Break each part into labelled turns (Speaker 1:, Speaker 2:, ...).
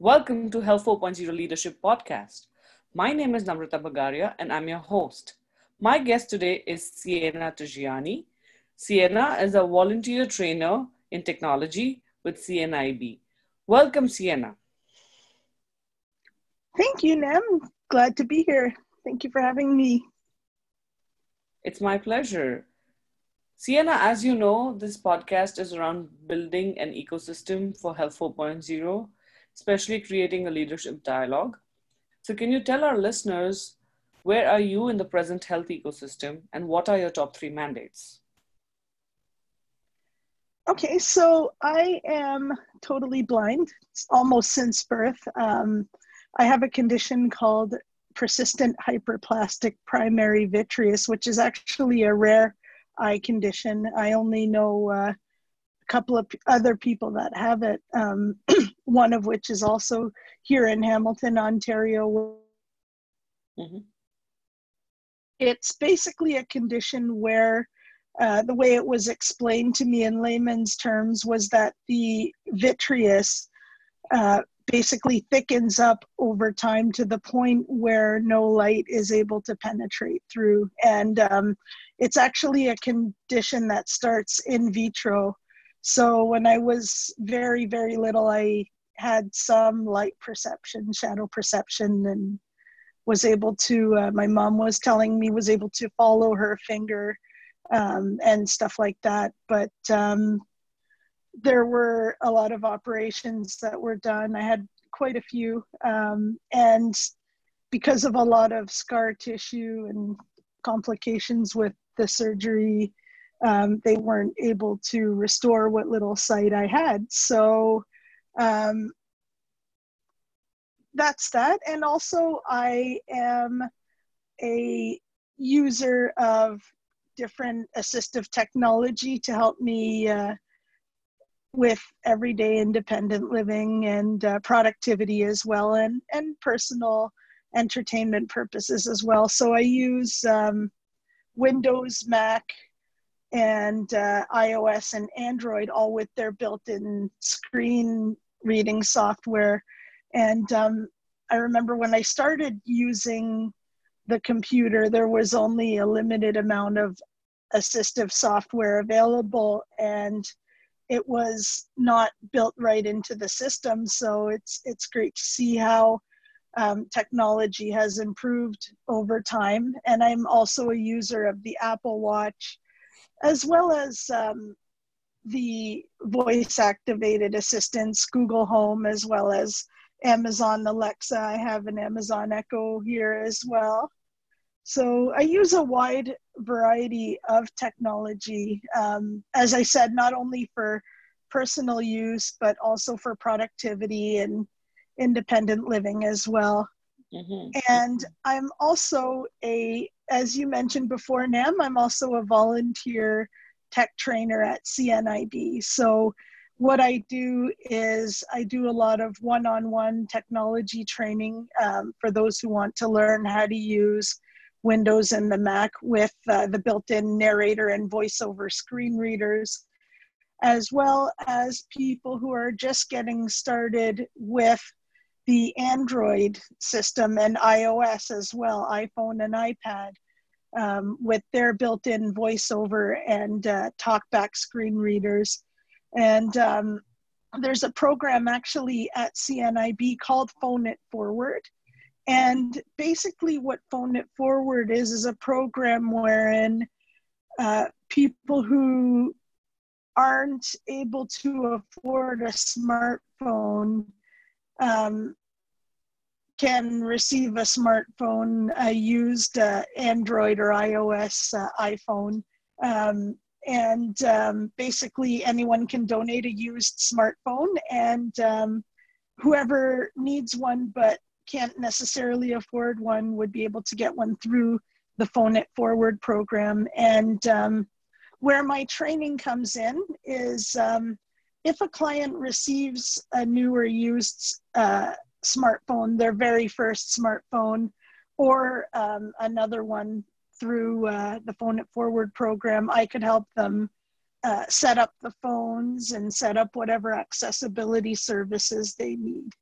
Speaker 1: Welcome to Health 4.0 Leadership Podcast. My name is Namrata Bagaria and I'm your host. My guest today is Sienna Tajiani. Sienna is a volunteer trainer in technology with CNIB. Welcome, Sienna.
Speaker 2: Thank you, Nam. Glad to be here. Thank you for having me.
Speaker 1: It's my pleasure. Sienna, as you know, this podcast is around building an ecosystem for Health 4.0 especially creating a leadership dialogue. So, can you tell our listeners where are you in the present health ecosystem and what are your top three mandates?
Speaker 2: Okay, so I am totally blind, almost since birth. Um, I have a condition called persistent hyperplastic primary vitreous, which is actually a rare eye condition. I only know uh, couple of other people that have it, um, one of which is also here in Hamilton, Ontario. Mm-hmm. It's basically a condition where uh, the way it was explained to me in layman's terms was that the vitreous uh, basically thickens up over time to the point where no light is able to penetrate through. And um, it's actually a condition that starts in vitro so when I was very, very little, I had some light perception, shadow perception, and was able to, uh, my mom was telling me, was able to follow her finger um, and stuff like that. But um, there were a lot of operations that were done. I had quite a few. Um, and because of a lot of scar tissue and complications with the surgery, um, they weren't able to restore what little sight I had. So um, that's that. And also, I am a user of different assistive technology to help me uh, with everyday independent living and uh, productivity as well, and, and personal entertainment purposes as well. So I use um, Windows, Mac, and uh, iOS and Android, all with their built-in screen reading software. And um, I remember when I started using the computer, there was only a limited amount of assistive software available, and it was not built right into the system. So it's it's great to see how um, technology has improved over time. And I'm also a user of the Apple Watch as well as um, the voice activated assistants, Google Home, as well as Amazon Alexa. I have an Amazon Echo here as well. So I use a wide variety of technology. Um, as I said, not only for personal use, but also for productivity and independent living as well. Mm-hmm. And I'm also a as you mentioned before, Nam, I'm also a volunteer tech trainer at CNIB. So, what I do is I do a lot of one on one technology training um, for those who want to learn how to use Windows and the Mac with uh, the built in narrator and voiceover screen readers, as well as people who are just getting started with the Android system and iOS as well, iPhone and iPad, um, with their built in voiceover and uh, talkback screen readers. And um, there's a program actually at CNIB called Phone It Forward. And basically, what Phone It Forward is, is a program wherein uh, people who aren't able to afford a smartphone um, can receive a smartphone, a used uh, Android or iOS uh, iPhone. Um, and um, basically, anyone can donate a used smartphone, and um, whoever needs one but can't necessarily afford one would be able to get one through the Phone It Forward program. And um, where my training comes in is um, if a client receives a new or used uh, smartphone, their very first smartphone, or um, another one through uh, the Phone It Forward program, I could help them uh, set up the phones and set up whatever accessibility services they need.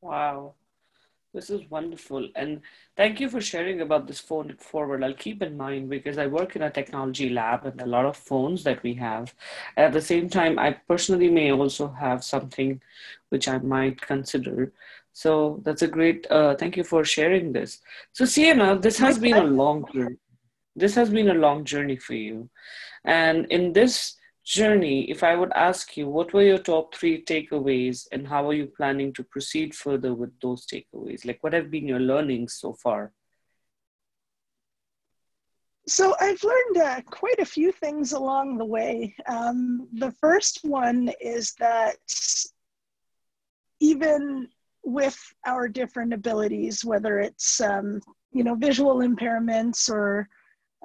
Speaker 1: Wow. This is wonderful. And thank you for sharing about this phone forward. I'll keep in mind because I work in a technology lab and a lot of phones that we have. At the same time, I personally may also have something which I might consider. So that's a great, uh, thank you for sharing this. So Sienna, this has been a long journey. This has been a long journey for you. And in this journey, if I would ask you, what were your top three takeaways and how are you planning to proceed further with those takeaways? Like, what have been your learnings so far?
Speaker 2: So, I've learned uh, quite a few things along the way. Um, the first one is that even with our different abilities, whether it's um, you know visual impairments or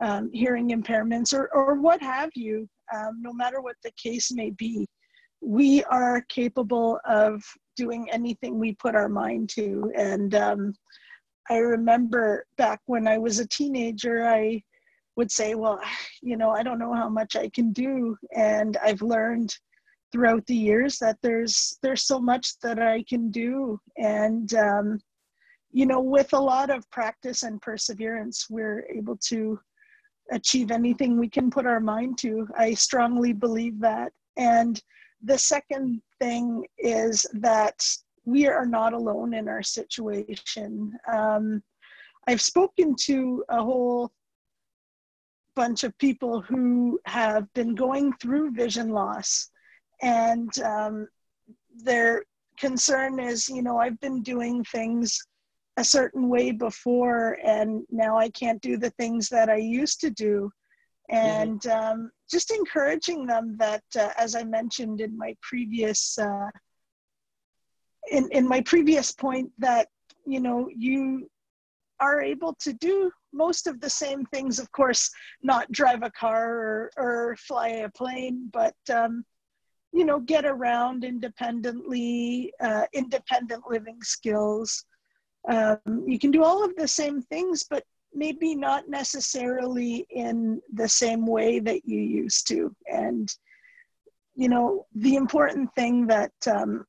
Speaker 2: um, hearing impairments or, or what have you, um, no matter what the case may be, we are capable of doing anything we put our mind to. And um, I remember back when I was a teenager, I would say, well, you know, I don't know how much I can do. And I've learned throughout the years that there's there's so much that I can do. And um, you know, with a lot of practice and perseverance, we're able to achieve anything we can put our mind to. I strongly believe that. And the second thing is that we are not alone in our situation. Um, I've spoken to a whole bunch of people who have been going through vision loss, and um, their concern is, you know, I've been doing things a certain way before and now i can't do the things that i used to do and mm-hmm. um, just encouraging them that uh, as i mentioned in my previous uh, in, in my previous point that you know you are able to do most of the same things of course not drive a car or, or fly a plane but um, you know get around independently uh, independent living skills um, you can do all of the same things, but maybe not necessarily in the same way that you used to. And, you know, the important thing that um,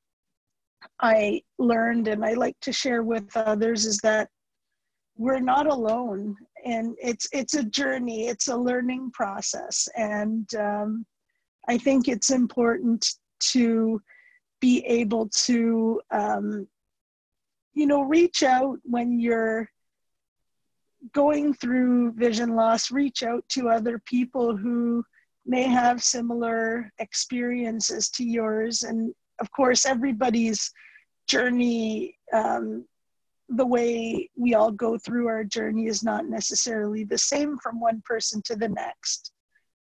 Speaker 2: I learned and I like to share with others is that we're not alone and it's it's a journey it's a learning process and um, i think it's important to be able to um, you know, reach out when you're going through vision loss, reach out to other people who may have similar experiences to yours. And of course, everybody's journey, um, the way we all go through our journey is not necessarily the same from one person to the next.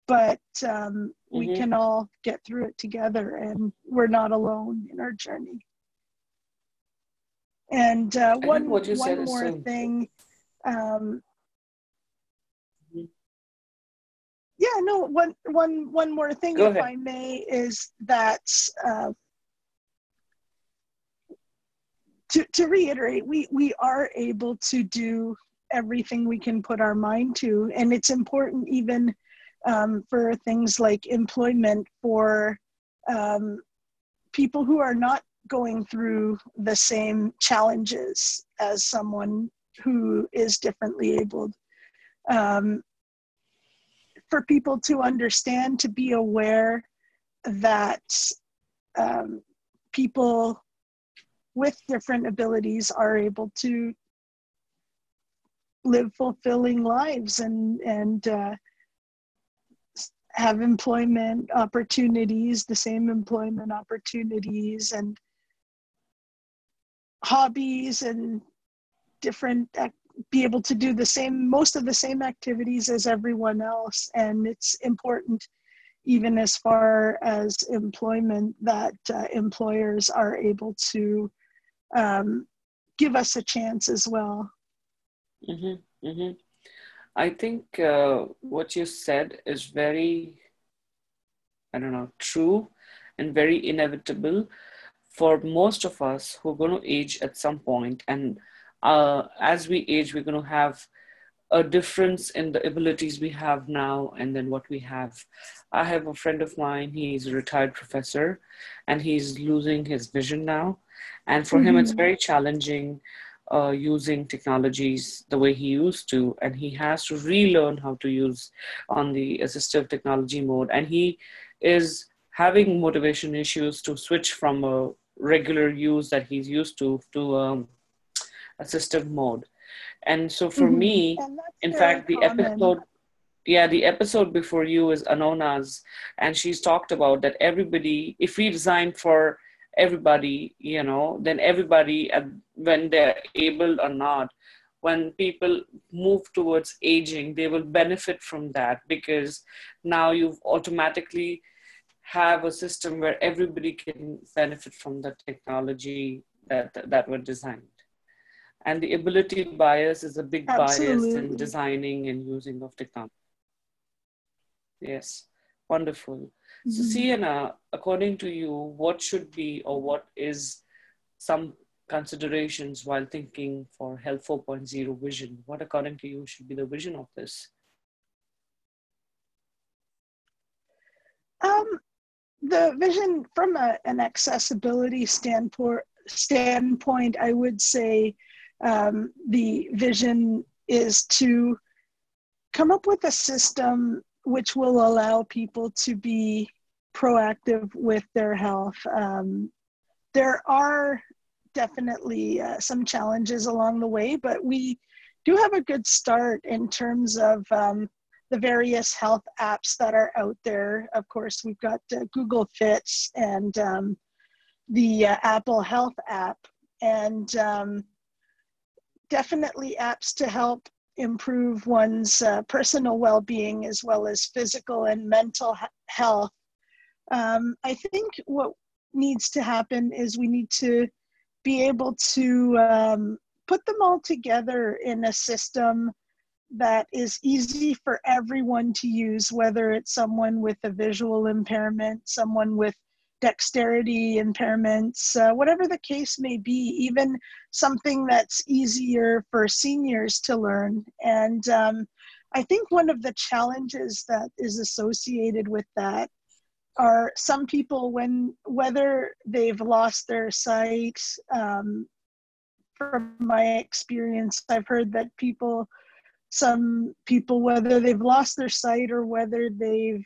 Speaker 2: But um, mm-hmm. we can all get through it together, and we're not alone in our journey. And uh, one, one more so thing. Um, mm-hmm. yeah, no, one, one, one more thing, Go if ahead. I may, is that uh, to, to reiterate, we, we are able to do everything we can put our mind to. And it's important even um, for things like employment for um, people who are not going through the same challenges as someone who is differently abled. Um, for people to understand, to be aware that um, people with different abilities are able to live fulfilling lives and and uh, have employment opportunities, the same employment opportunities, and hobbies and different be able to do the same most of the same activities as everyone else. And it's important even as far as employment that uh, employers are able to um, give us a chance as well.
Speaker 1: Mm-hmm, mm-hmm. i think uh, what you said is very i don't know true and very inevitable for most of us who are going to age at some point and uh, as we age we're going to have a difference in the abilities we have now and then what we have. I have a friend of mine, he's a retired professor and he's losing his vision now. And for mm-hmm. him, it's mm-hmm. very challenging uh, using technologies the way he used to. And he has to relearn how to use on the assistive technology mode. And he is having motivation issues to switch from a regular use that he's used to to um, assistive mode and so for mm-hmm. me in fact the common. episode yeah the episode before you is anona's and she's talked about that everybody if we design for everybody you know then everybody when they're able or not when people move towards aging they will benefit from that because now you've automatically have a system where everybody can benefit from the technology that that were designed. And the ability bias is a big Absolutely. bias in designing and using of technology. Yes. Wonderful. Mm-hmm. so sienna according to you what should be or what is some considerations while thinking for health 4.0 vision? What according to you should be the vision of this?
Speaker 2: Um, the vision from a, an accessibility standpoint standpoint i would say um, the vision is to come up with a system which will allow people to be proactive with their health. Um, there are definitely uh, some challenges along the way, but we do have a good start in terms of um, the various health apps that are out there. Of course, we've got uh, Google Fits and um, the uh, Apple Health app. And um, definitely apps to help improve one's uh, personal well being as well as physical and mental health. Um, I think what needs to happen is we need to be able to um, put them all together in a system that is easy for everyone to use, whether it's someone with a visual impairment, someone with dexterity impairments, uh, whatever the case may be, even something that's easier for seniors to learn. And um, I think one of the challenges that is associated with that are some people when whether they've lost their sight um, from my experience i've heard that people some people whether they've lost their sight or whether they've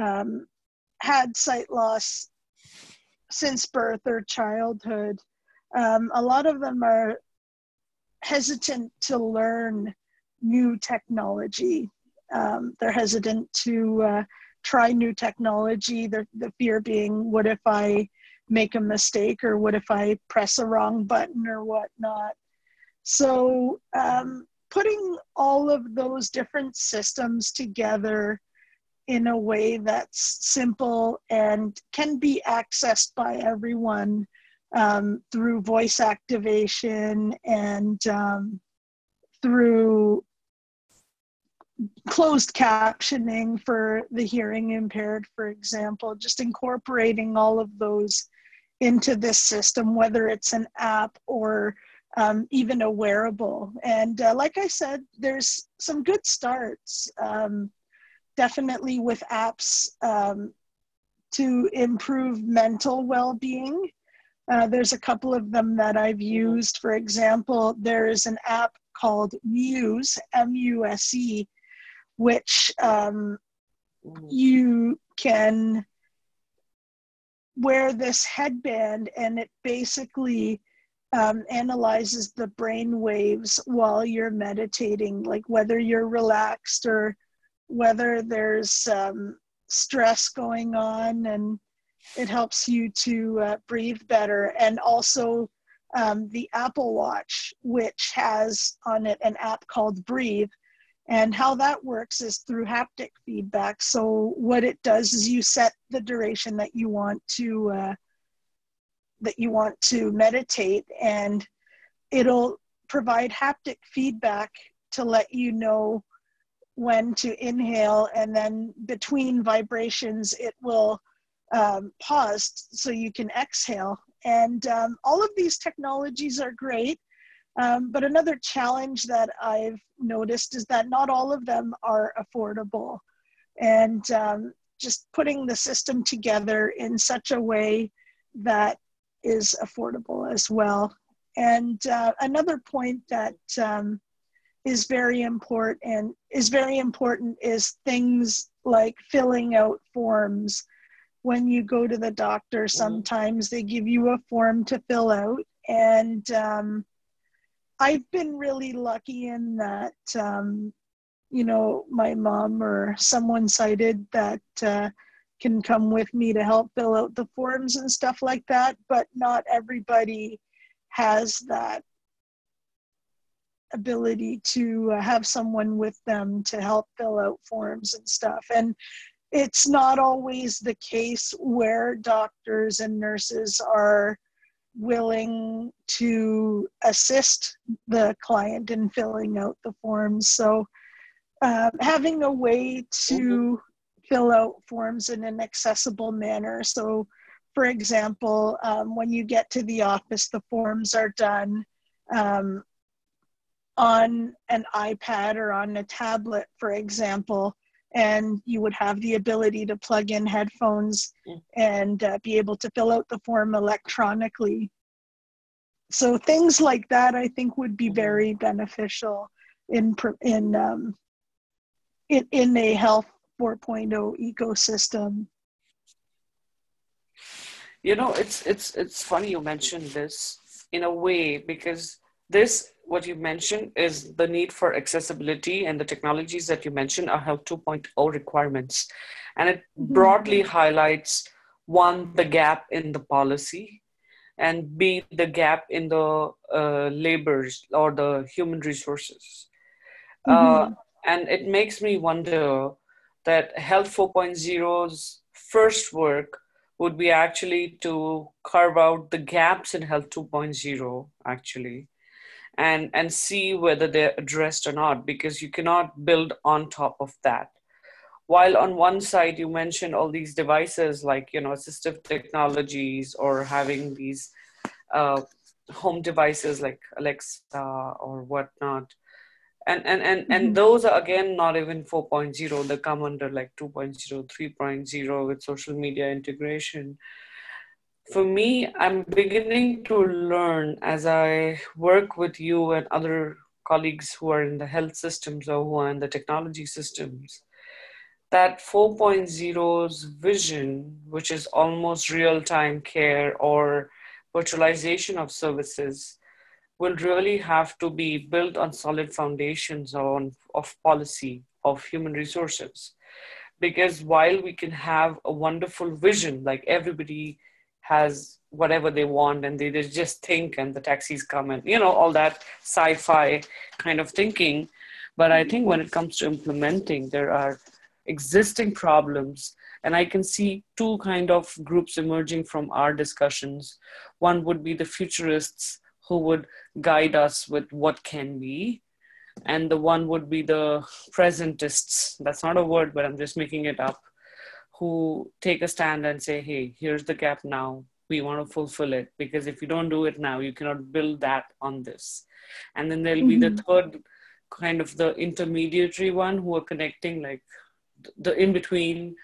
Speaker 2: um, had sight loss since birth or childhood, um, a lot of them are hesitant to learn new technology. Um, they're hesitant to uh, try new technology. The, the fear being, what if I make a mistake or what if I press a wrong button or whatnot? So, um, putting all of those different systems together in a way that's simple and can be accessed by everyone um, through voice activation and um, through closed captioning for the hearing impaired, for example, just incorporating all of those into this system, whether it's an app or um, even a wearable. And uh, like I said, there's some good starts. Um, definitely with apps um, to improve mental well-being. Uh, there's a couple of them that I've used. For example, there's an app called Muse, M-U-S-E, which um, you can wear this headband and it basically um, analyzes the brain waves while you're meditating, like whether you're relaxed or whether there's um, stress going on and it helps you to uh, breathe better. And also um, the apple watch which has on it an app called breathe and how that works is through haptic feedback. So what it does is you set the duration that you want to uh, that you want to meditate and it'll provide haptic feedback to let you know when to inhale and then between vibrations it will um, pause so you can exhale and um, all of these technologies are great Um, but another challenge that I've noticed is that not all of them are affordable. And um, just putting the system together in such a way that is affordable as well. And uh, another point that um, is very important and is very important is things like filling out forms. When you go to the doctor, mm-hmm. sometimes they give you a form to fill out, and um, I've been really lucky in that, um, you know, my mom or someone sighted that uh, can come with me to help fill out the forms and stuff like that, but not everybody has that ability to uh, have someone with them to help fill out forms and stuff. And it's not always the case where doctors and nurses are willing to assist the client in filling out the forms. So, um, having a way to mm-hmm. Fill out forms in an accessible manner. So, for example, um, when you get to the office, the forms are done um, on an iPad or on a tablet, for example, and you would have the ability to plug in headphones and uh, be able to fill out the form electronically. So things like that, I think, would be mm-hmm. very beneficial in in um, in, in a health 4.0 ecosystem.
Speaker 1: You know, it's it's it's funny you mentioned this in a way because this what you mentioned is the need for accessibility and the technologies that you mentioned are health 2.0 requirements and it mm-hmm. broadly highlights one the gap in the policy and b the gap in the uh, labors or the human resources uh, mm-hmm. uh, and it makes me wonder that health 4.0's first work would be actually to carve out the gaps in health 2.0 actually and and see whether they're addressed or not because you cannot build on top of that. While on one side you mentioned all these devices like you know assistive technologies or having these uh, home devices like alexa or whatnot and and and, mm-hmm. and those are again not even 4.0 they come under like 2.0 3.0 with social media integration for me, I'm beginning to learn as I work with you and other colleagues who are in the health systems or who are in the technology systems that 4.0's vision, which is almost real time care or virtualization of services, will really have to be built on solid foundations on, of policy, of human resources. Because while we can have a wonderful vision, like everybody has whatever they want and they, they just think and the taxis come and you know all that sci-fi kind of thinking. But i think when it comes to implementing there are existing problems. And i can see two kind of groups emerging from our discussions. One would be the futurists who would guide us with what can be and the one would be the presentists that's not a word but i'm just making it up who take a stand and say, hey, here's the gap now. We want to fulfill it because if you don't do it now, you cannot build that on this. And then there'll mm-hmm. be the mm-hmm. third kind of the intermediary one who are connecting like the in between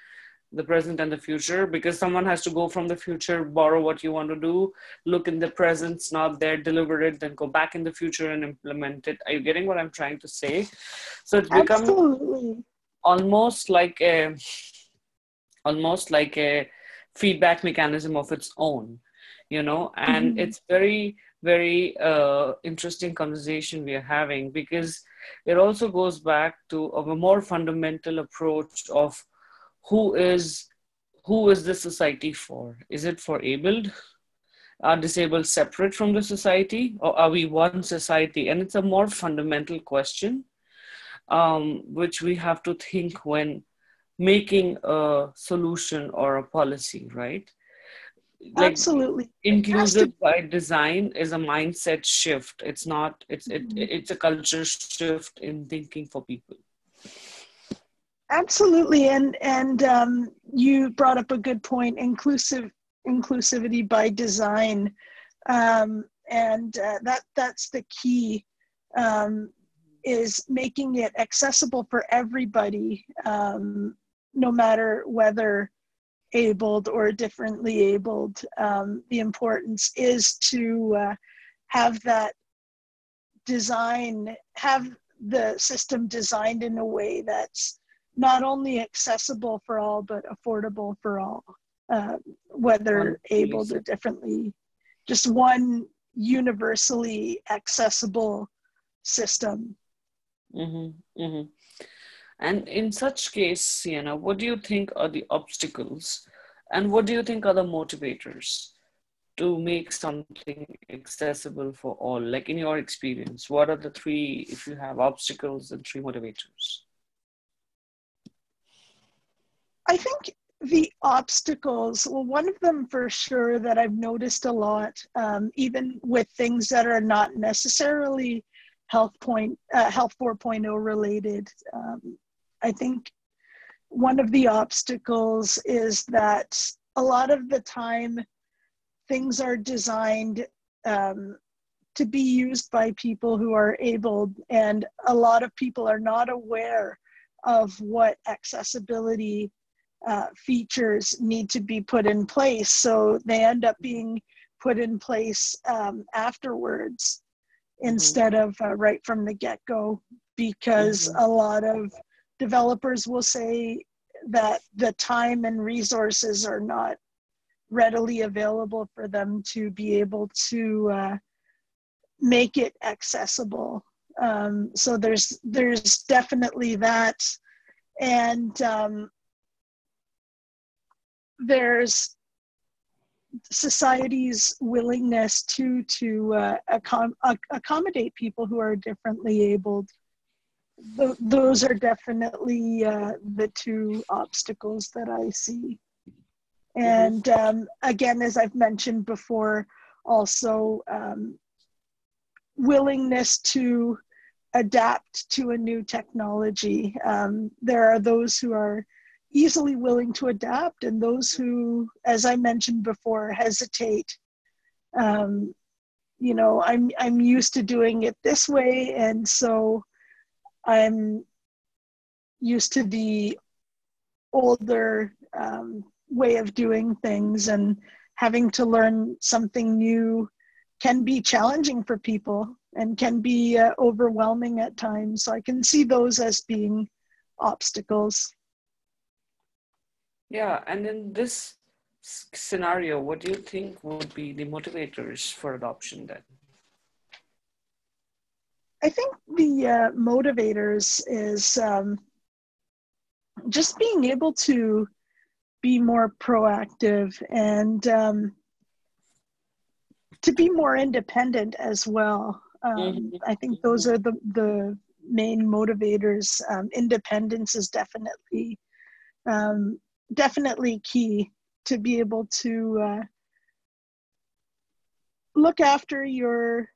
Speaker 1: the present and the future because someone has to go from the future borrow what you want to do look in the present it's not there deliver it then go back in the future and implement it are you getting what i'm trying to say so it's become Absolutely. almost like a almost like a feedback mechanism of its own you know and mm-hmm. it's very very uh, interesting conversation we are having because it also goes back to a more fundamental approach of who is who is the society for is it for abled are disabled separate from the society or are we one society and it's a more fundamental question um, which we have to think when making a solution or a policy, right?
Speaker 2: Like Absolutely.
Speaker 1: Inclusive by design is a mindset shift. It's not. It's it, mm-hmm. it's a culture shift in thinking for people.
Speaker 2: Absolutely, and and um, you brought up a good point. Inclusive inclusivity by design. Um, and uh, that that's the key um, is making it accessible for everybody um, no matter whether abled or differently abled um, the importance is to uh, have that design have the system designed in a way that's not only accessible for all but affordable for all uh, whether able or differently just one universally accessible system.
Speaker 1: Mm-hmm, mm-hmm. and in such case sienna what do you think are the obstacles? And what do you think are the motivators to make something accessible for all? Like in your experience what are the three if you have obstacles and three motivators
Speaker 2: I think the obstacles, well, one of them for sure that I've noticed a lot, um, even with things that are not necessarily health point, uh, health 4.0 related. Um, I think one of the obstacles is that a lot of the time things are designed um, to be used by people who are able, and a lot of people are not aware of what accessibility uh, features need to be put in place. So they end up being put in place um, afterwards mm-hmm. instead of uh, right from the get go, because mm-hmm. a lot of developers will say that the time and resources are not readily available for them to be able to uh, make it accessible. Um, so there's there's definitely that, and um, there's society's willingness to to uh, accom- accommodate people who are differently abled. Th- those are definitely uh, the two obstacles that I see. And um, again, as I've mentioned before, also um, willingness to adapt to a new technology. Um, there are those who are easily willing to adapt, and those who, as I mentioned before, hesitate. Um, you know, I'm I'm used to doing it this way, and so I'm used to the older um, way of doing things, and having to learn something new can be challenging for people and can be uh, overwhelming at times. So I can see those as being obstacles.
Speaker 1: Yeah, and in this scenario, what do you think would be the motivators for adoption then?
Speaker 2: I think the uh, motivators is um, just being able to be more proactive and um, to be more independent as well. Um, mm-hmm. I think those are the, the main motivators. Um, independence is definitely um, definitely key to be able to uh, look after your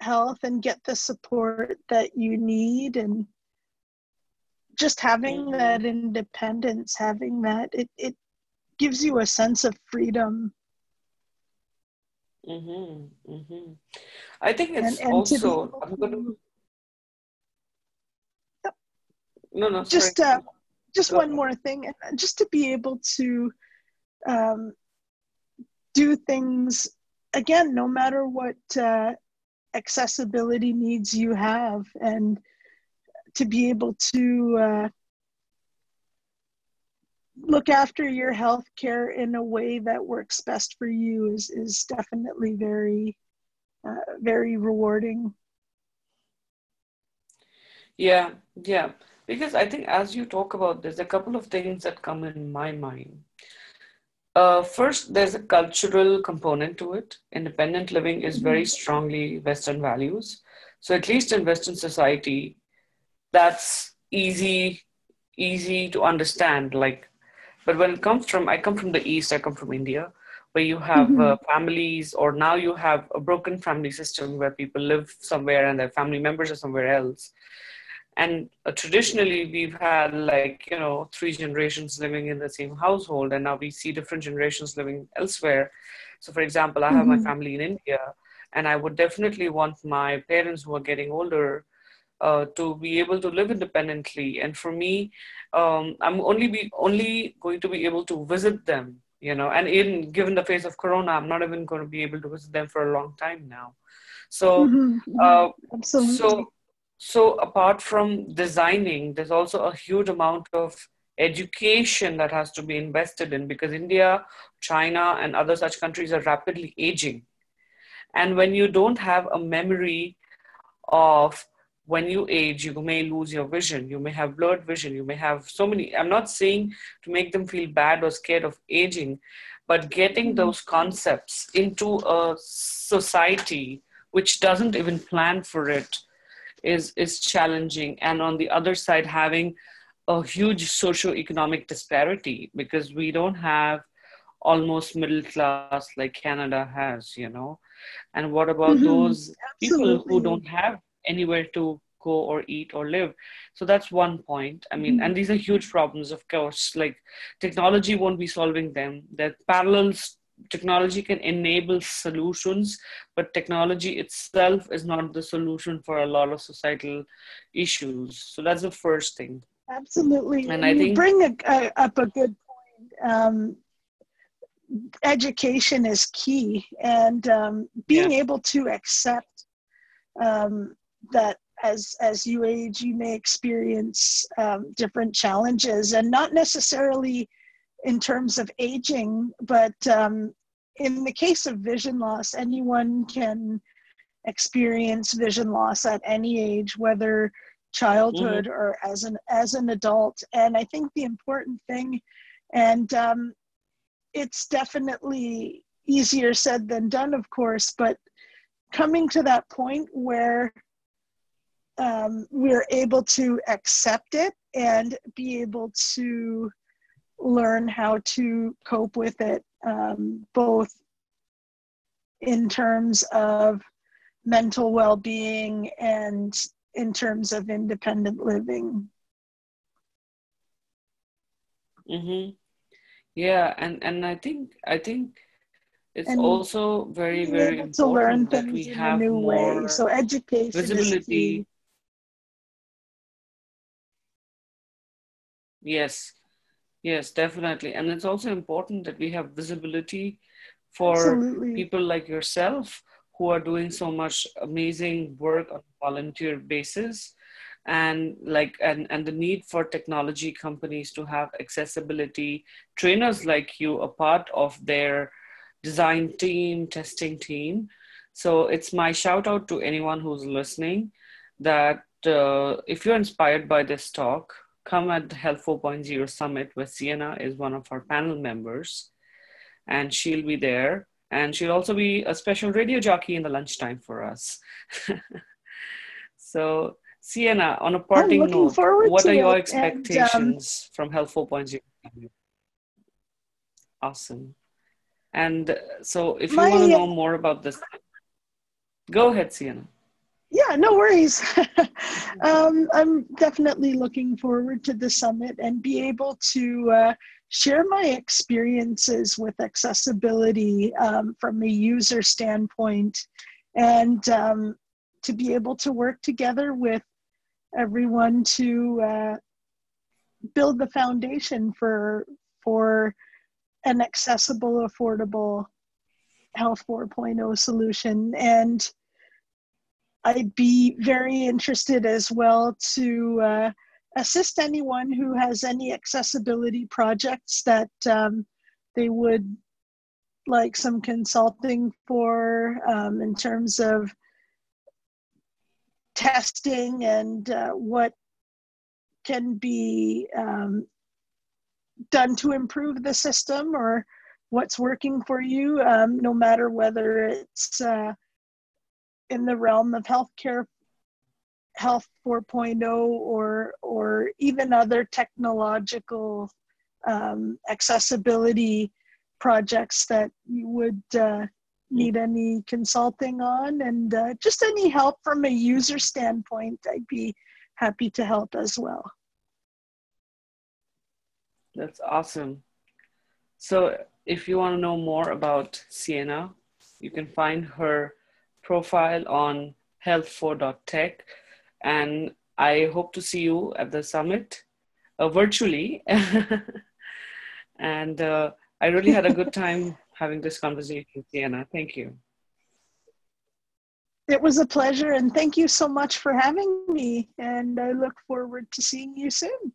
Speaker 2: health and get the support that you need. And just having that independence having that it, it gives you a sense of freedom.
Speaker 1: Mm-hmm, mm-hmm. i think it's and, and also to, no no
Speaker 2: just uh, just one more thing just to be able to um, do things again no matter what uh, accessibility needs you have and to be able to uh, look after your health care in a way that works best for you is, is definitely very uh, very rewarding.
Speaker 1: Yeah yeah because I think as you talk about this, a couple of things that come in my mind. Uh, first, there's a cultural component to it. Independent living is very mm-hmm. strongly Western values. So at least in Western society, that's easy, easy to understand. Like, but when it comes from, I come from the East, I come from India, where you have mm-hmm. uh, families, or now you have a broken family system where people live somewhere and their family members are somewhere else and uh, traditionally we've had like you know three generations living in the same household and now we see different generations living elsewhere so for example i have mm-hmm. my family in india and I would definitely want my parents who are getting older uh, to be able to live independently. And for me, um, I'm only be only going to be able to visit them, you know. And in given the phase of Corona, I'm not even going to be able to visit them for a long time now. So, mm-hmm, mm-hmm. uh, absolutely. So, so apart from designing, there's also a huge amount of education that has to be invested in because India, China, and other such countries are rapidly aging. And when you don't have a memory of when you age, you may lose your vision. You may have blurred vision. You may have so many. I'm not saying to make them feel bad or scared of aging, but getting mm-hmm. those concepts into a society which doesn't even plan for it is, is challenging. And on the other side, having a huge socio-economic disparity because we don't have almost middle class like Canada has, you know. And what about mm-hmm. those Absolutely. people who don't have anywhere to go or eat or live so that's one point i mean mm-hmm. and these are huge problems of course like technology won't be solving them that parallels technology can enable solutions but technology itself is not the solution for a lot of societal issues. So that's the first thing.
Speaker 2: Absolutely. And, i think bring a, a, up a good point. Um, education is key and um, being yeah. able to accept um, that as as you age you may experience um, different challenges and not necessarily in terms of aging but um, in the case of vision loss anyone can experience vision loss at any age whether childhood mm-hmm. or as an as an adult and i think the important thing and um, it's definitely easier said than done of course but coming to that point where um, we're able to accept it and be able to learn how to cope with it, um, both in terms of mental well being and in terms of independent living.
Speaker 1: Mm-hmm. Yeah, and, and I think I think it's and also very very important to learn that we have more way.
Speaker 2: So education visibility
Speaker 1: Yes, yes, definitely. And it's also important that we have visibility for Absolutely. people like yourself who are doing so much amazing work on a volunteer basis and like and, and the need for technology companies to have accessibility trainers like you a part of their design team testing team so it's my shout out to anyone who's listening that uh, if you're inspired by this talk come at the Health 4.0 Summit where Sienna is one of our panel members and she'll be there. And she'll also be a special radio jockey in the lunchtime for us. so, Sienna, on a parting note, what are your expectations and, um, from Health 4.0? Awesome. And so, if you want to know more about this, go ahead, Sienna
Speaker 2: yeah, no worries. um, I'm definitely looking forward to the summit and be able to uh, share my experiences with accessibility um, from a user standpoint and um, to be able to work together with everyone to uh, build the foundation for for an accessible affordable health 4.0 solution and I'd be very interested as well to uh, assist anyone who has any accessibility projects that um, they would like some consulting for um, in terms of testing and uh, what can be um, done to improve the system or what's working for you, um, no matter whether it's uh, in the realm of healthcare health 4.0 or or even other technological um, accessibility projects that you would uh, need any consulting on. And uh, just any help from a user standpoint i'd be happy to help as well.
Speaker 1: That's awesome. So if you want to know more about sienna you can find her profile on health4.tech. And I hope to see you at the summit uh, virtually. and uh, I really had a good time having this conversation, Sienna. Thank you.
Speaker 2: It was a pleasure, and thank you so much for having me. And I look forward to seeing you soon.